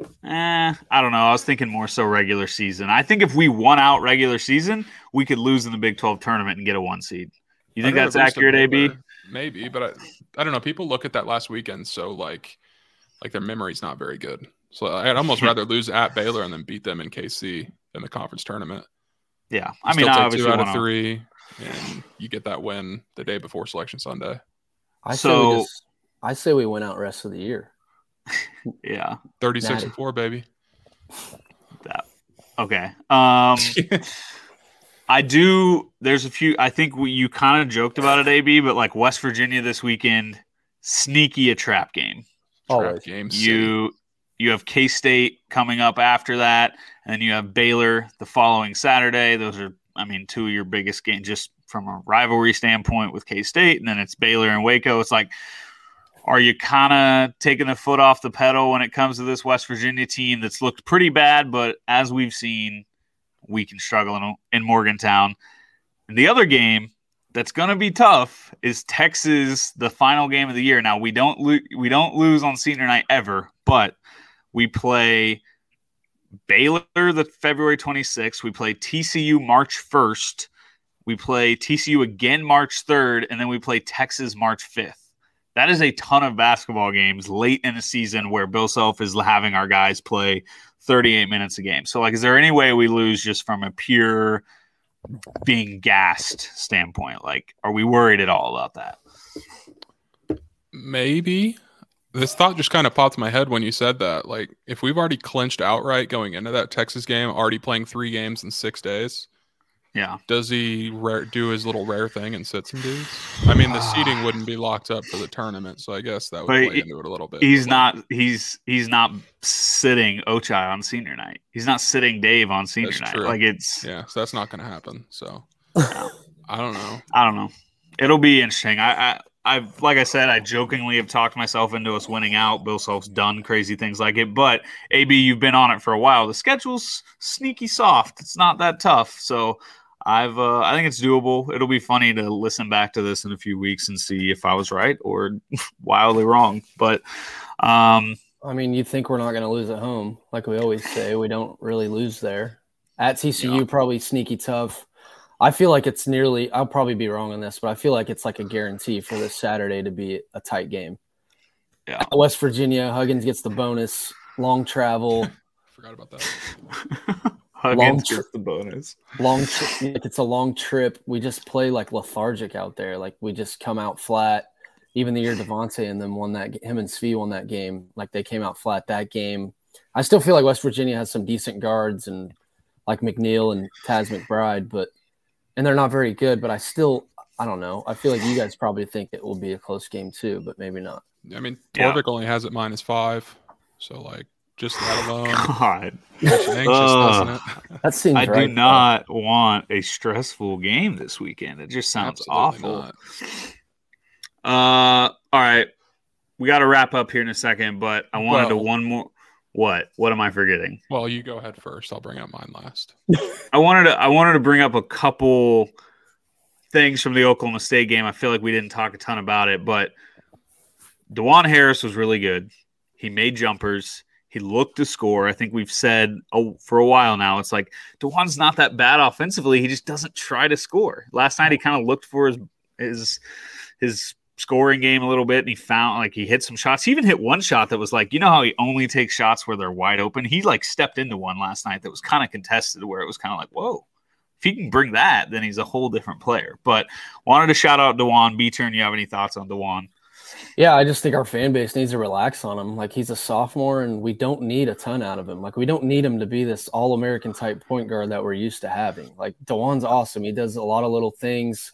Eh, I don't know. I was thinking more so regular season. I think if we won out regular season, we could lose in the Big 12 tournament and get a one seed. You think that's accurate, AB? Maybe, but I, I don't know. People look at that last weekend, so like, like their memory's not very good. So I'd almost rather lose at Baylor and then beat them in KC in the conference tournament. Yeah, I mean, I two out of three, and you get that win the day before Selection Sunday. I so, say we just, I say we win out rest of the year. <laughs> yeah. 36 and 4, baby. That okay. Um <laughs> I do there's a few I think we, you kind of joked about it AB, but like West Virginia this weekend, sneaky a trap game. Trap game. You you have K-State coming up after that, and then you have Baylor the following Saturday. Those are I mean two of your biggest games just from a rivalry standpoint with K-State, and then it's Baylor and Waco. It's like are you kind of taking the foot off the pedal when it comes to this West Virginia team that's looked pretty bad, but as we've seen, we can struggle in, in Morgantown. And the other game that's going to be tough is Texas, the final game of the year. Now we don't lo- we don't lose on senior night ever, but we play Baylor the February 26th. We play TCU March 1st. We play TCU again March 3rd, and then we play Texas March 5th that is a ton of basketball games late in the season where Bill Self is having our guys play 38 minutes a game. So, like, is there any way we lose just from a pure being gassed standpoint? Like, are we worried at all about that? Maybe. This thought just kind of popped in my head when you said that. Like, if we've already clinched outright going into that Texas game, already playing three games in six days, yeah. Does he rare, do his little rare thing and sit some dudes? I mean, the seating wouldn't be locked up for the tournament, so I guess that would but play he, into it a little bit. He's not. He's he's not sitting Ochai on senior night. He's not sitting Dave on senior that's night. True. Like it's yeah. So that's not going to happen. So <laughs> I don't know. I don't know. It'll be interesting. I, I I've like I said, I jokingly have talked myself into us winning out. Bill Self's done crazy things like it, but AB, you've been on it for a while. The schedule's sneaky soft. It's not that tough. So I've uh, I think it's doable. It'll be funny to listen back to this in a few weeks and see if I was right or <laughs> wildly wrong. But um, I mean, you think we're not going to lose at home, like we always say. We don't really lose there. At TCU, yeah. probably sneaky tough. I feel like it's nearly. I'll probably be wrong on this, but I feel like it's like a guarantee for this Saturday to be a tight game. Yeah. West Virginia, Huggins gets the bonus. Long travel. <laughs> Forgot about that. <laughs> long tri- the bonus. Long, <laughs> tri- like it's a long trip. We just play like lethargic out there. Like we just come out flat. Even the year Devontae and them won that, him and Svi won that game. Like they came out flat that game. I still feel like West Virginia has some decent guards and like McNeil and Taz McBride, but and they're not very good. But I still, I don't know. I feel like you guys probably think it will be a close game too, but maybe not. I mean, Torvik yeah. only has it minus five, so like just that alone. <laughs> God, anxious, uh, That seems. I right, do not though. want a stressful game this weekend. It just sounds Absolutely awful. Not. Uh, all right, we got to wrap up here in a second, but I wanted well, to one more. What? What am I forgetting? Well, you go ahead first. I'll bring up mine last. <laughs> I wanted to. I wanted to bring up a couple things from the Oklahoma State game. I feel like we didn't talk a ton about it, but Dajuan Harris was really good. He made jumpers. He looked to score. I think we've said oh, for a while now. It's like Dajuan's not that bad offensively. He just doesn't try to score. Last night he kind of looked for his his his scoring game a little bit and he found like he hit some shots. He even hit one shot that was like, you know how he only takes shots where they're wide open? He like stepped into one last night that was kind of contested where it was kind of like, whoa, if he can bring that, then he's a whole different player. But wanted to shout out Dajuan. B turn, you have any thoughts on Dajuan? Yeah, I just think our fan base needs to relax on him. Like he's a sophomore and we don't need a ton out of him. Like we don't need him to be this all American type point guard that we're used to having. Like Dajuan's awesome. He does a lot of little things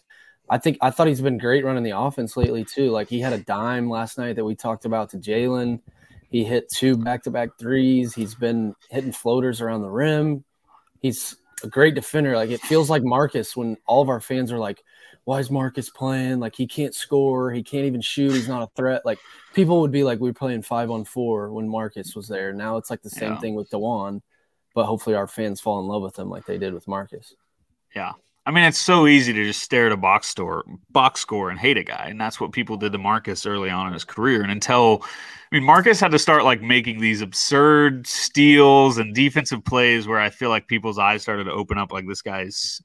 I think I thought he's been great running the offense lately too. Like he had a dime last night that we talked about to Jalen. He hit two back to back threes. He's been hitting floaters around the rim. He's a great defender. Like it feels like Marcus when all of our fans are like, why is Marcus playing? Like he can't score. He can't even shoot. He's not a threat. Like people would be like, we are playing five on four when Marcus was there. Now it's like the same yeah. thing with Dajuan, but hopefully our fans fall in love with him like they did with Marcus. Yeah. I mean, it's so easy to just stare at a box store, box score, and hate a guy, and that's what people did to Marcus early on in his career. And until, I mean, Marcus had to start like making these absurd steals and defensive plays where I feel like people's eyes started to open up. Like this guy's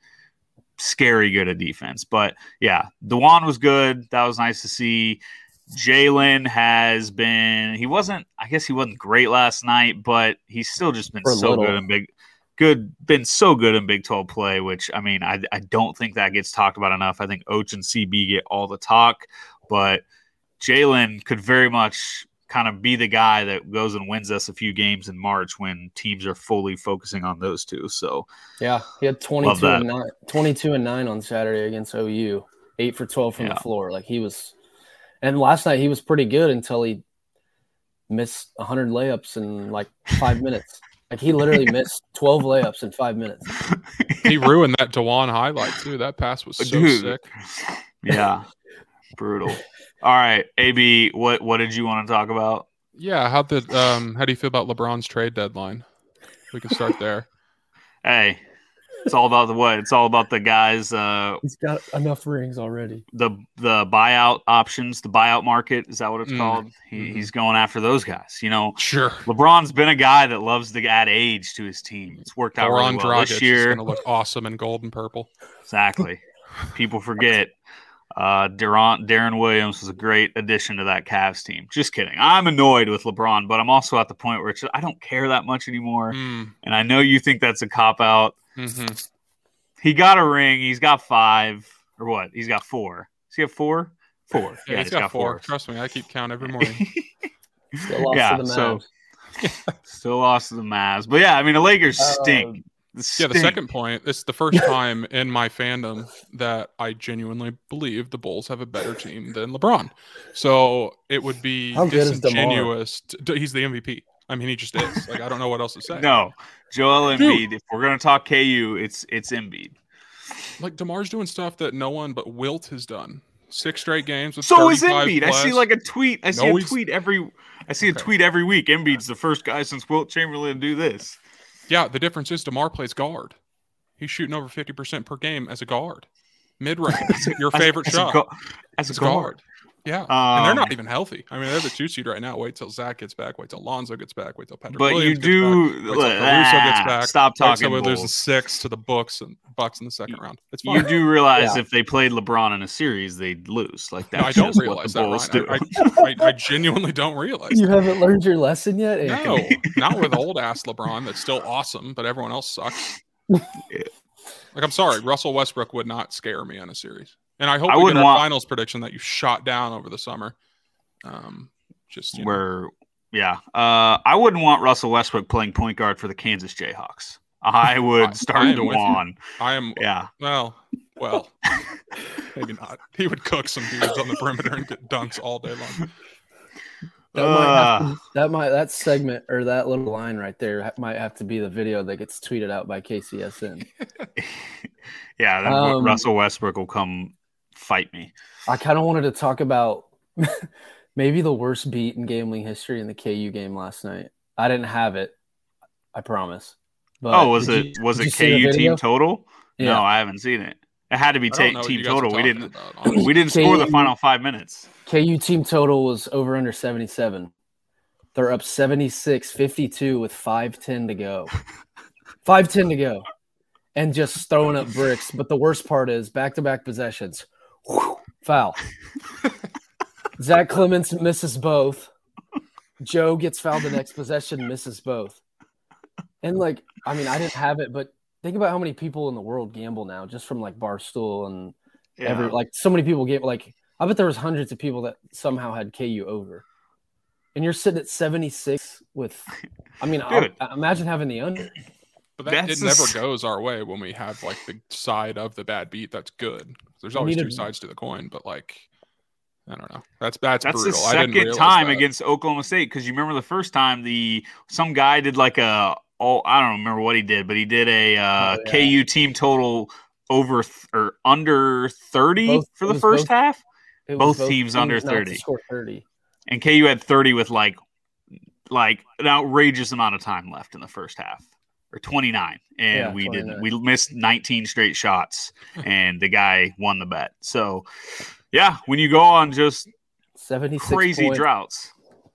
scary good at defense. But yeah, Dajuan was good. That was nice to see. Jalen has been. He wasn't. I guess he wasn't great last night, but he's still just been so little. good and big good, been so good in Big 12 play, which I mean, I, I don't think that gets talked about enough. I think Oach and CB get all the talk, but Jalen could very much kind of be the guy that goes and wins us a few games in March when teams are fully focusing on those two. So, yeah, he had 22 and 9, 22 and 9 on Saturday against OU, 8 for 12 from yeah. the floor. Like he was, and last night he was pretty good until he missed 100 layups in like five minutes. Like he literally <laughs> missed 12 layups in five minutes. He ruined that Dajuan highlight too. That pass was so Dude. sick. Yeah. Brutal. All right, AB, what what did you want to talk about? Yeah, how did um how do you feel about LeBron's trade deadline? We can start there. <laughs> hey, it's all about the what? It's all about the guys. Uh, He's got enough rings already. The the buyout options, the buyout market is that what it's mm. called? He, mm-hmm. He's going after those guys. You know, sure. LeBron's been a guy that loves to add age to his team. It's worked out really well Dragic this year. Going to look awesome in gold and purple. Exactly. People forget. Uh, Deron, Deron Williams was a great addition to that Cavs team. Just kidding. I'm annoyed with LeBron, but I'm also at the point where just, I don't care that much anymore. Mm. And I know you think that's a cop out. Mm-hmm. He got a ring. He's got five or what? He's got four. Does he have four? Four. Yeah, yeah he's, he's got, got, four. four. Trust me, I keep count every morning. <laughs> still lost yeah, to the Mavs. So, <laughs> still lost to the Mavs. But yeah, I mean the Lakers stink. Yeah, the second point. It's the first time in my fandom that I genuinely believe the Bulls have a better team than LeBron. So it would be How disingenuous. To, he's the MVP. I mean, he just is. Like, I don't know what else to say. No, Joel Embiid. Dude. If we're gonna talk KU, it's it's Embiid. Like Demar's doing stuff that no one but Wilt has done. Six straight games with so is Embiid. Plus. I see like a tweet. I see no, a tweet every. I see okay. a tweet every week. Embiid's the first guy since Wilt Chamberlain to do this. Yeah, the difference is Demar plays guard. He's shooting over fifty percent per game as a guard, mid range. <laughs> your favorite as, shot as a, as a guard. guard. Yeah, um, and they're not um, even healthy. I mean, they're the two seed right now. Wait till Zach gets back. Wait till Lonzo gets back. Wait till Patrick. But Williams you do. Gets back, wait till Caruso gets back. Stop talking. So we lose six to the Bucks and Bucks in the second round. It's fine. You do realize yeah. if they played LeBron in a series, they'd lose. Like that. No, I don't realize that. I, I, I, genuinely don't realize. You that. haven't learned your lesson yet. No, not with old ass <laughs> LeBron. That's still awesome, but everyone else sucks. <laughs> Like I'm sorry, Russell Westbrook would not scare me in a series. And I hope I we get our want... finals prediction that you shot down over the summer. Um, just where, know. yeah, uh, I wouldn't want Russell Westbrook playing point guard for the Kansas Jayhawks. I <laughs> would start I Dajuan. I am. Yeah. Well, well, <laughs> maybe not. He would cook some dudes on the perimeter and get dunks all day long. That, uh, might to, that might that segment or that little line right there might have to be the video that gets tweeted out by KCSN. <laughs> yeah, um, Russell Westbrook will come fight me. I kind of wanted to talk about <laughs> maybe the worst beat in gambling history in the KU game last night. I didn't have it. I promise. But oh, was it you, was it KU team total? Yeah. No, I haven't seen it. It had to be ta- team total. We didn't about, we didn't KU, score the final five minutes. KU team total was over under 77. They're up 76 52 with 510 to go. <laughs> 510 to go. And just throwing up bricks. But the worst part is back to back possessions. Whew, foul. Zach Clemence misses both. Joe gets fouled the next possession, misses both. And like, I mean, I didn't have it, but think about how many people in the world gamble now, just from like Barstool and Yeah. every like so many people get like I bet there was hundreds of people that somehow had KU over. And you're sitting at 76 with I mean, I, I- imagine having the under. But that, That's it never s- goes our way when we have like the side of the bad beat that's good. There's always two to- sides to the coin, but like I don't know. That's that's, That's brutal. the I didn't second time that. against Oklahoma State because you remember the first time the some guy did like a oh I don't remember what he did, but he did a uh, Oh, yeah. KU team total over th- or under thirty Both- for the first both- half, It was Both teams under not to 30. Score 30. and KU had thirty with like like an outrageous amount of time left in the first half. Or 29 and Yeah, we didn't we missed 19 straight shots <laughs> and the guy won the bet so yeah when you go on just 76 crazy points, droughts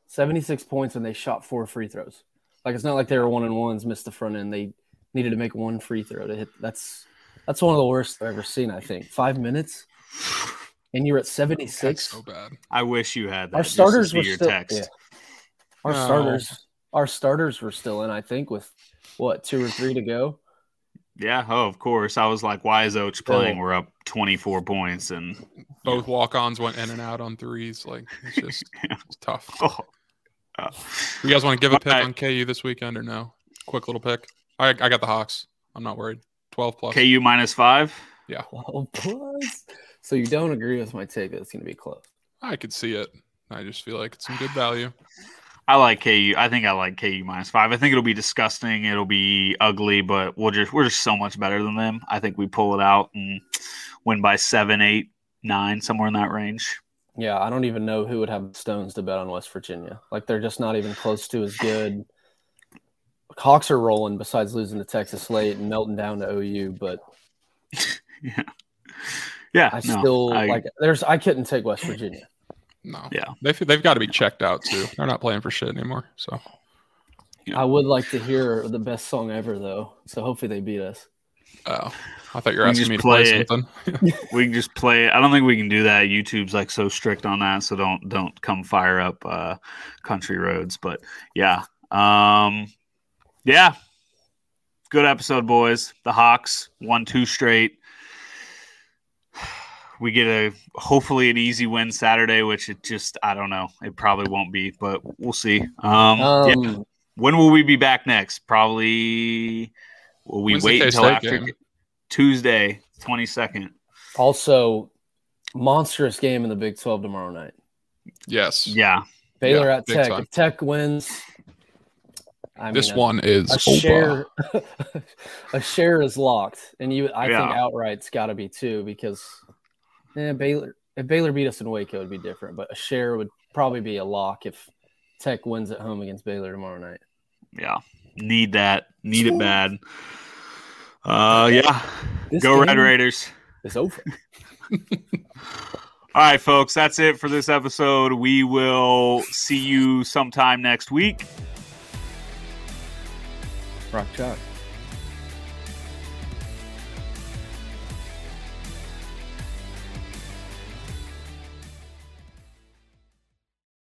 76 points and they shot four free throws. Like it's not like they were one and ones, missed the front end. They needed to make one free throw to hit. That's that's one of the worst I've ever seen. I think five minutes, and you're at 76. That's so bad. I wish you had that. Our starters were your still. text. yeah. Our No. starters, our starters were still in. I think with what two or three to go. Yeah, oh, of course. I was like, why is Oach playing? We're up 24 points. And Both walk-ons went in and out on threes. Like it's just Yeah. <laughs> it's tough. oh, uh, You guys want to give a pick Alright. on KU this weekend or no? Quick little pick. I I got the Hawks. I'm not worried. 12 plus. KU minus five. Yeah. Twelve plus. So you don't agree with my take that it's going to be close. I could see it. I just feel like it's some good value. I like KU. I think I like KU minus five. I think it'll be disgusting. It'll be ugly, but we'll just we're just so much better than them. I think we pull it out and win by seven, eight, nine, somewhere in that range. Yeah, I don't even know who would have stones to bet on West Virginia. Like they're just not even close to as good. Hawks are rolling besides losing to Texas late and melting down to OU, but <laughs> Yeah, yeah. I no, still I- like there's I couldn't take West Virginia. No. Yeah. They've they've got to be checked out too. They're not playing for shit anymore. So Yeah. I would like to hear the best song ever though. So hopefully they beat us. oh, I thought you were We asking me to play play something. <laughs> we can just play it. I don't think we can do that. YouTube's like so strict on that, so don't don't come fire up uh country roads. But yeah. Um yeah. Good episode, boys. The Hawks won two straight. We get a hopefully an easy win Saturday, which it just I don't know. It probably won't be, but we'll see. Um, yeah. Um, when will we be back next? Probably will we wait until after game? Tuesday, twenty second. also monstrous game in the Big 12 tomorrow night. yes. Yeah. Baylor Yeah, at Tech. time. If Tech wins, I This mean, a- one is a over. share <laughs> a share is locked and you i think outright's got to be two because eh, baylor if baylor beat us in waco it would be different but a share would probably be a lock if tech wins at home against baylor tomorrow night Yeah. Need that. Need it bad. Uh yeah. This Go Red Raiders. It's over <laughs> <laughs> All right, folks, that's it for this episode. We will see you sometime next week. rock chalk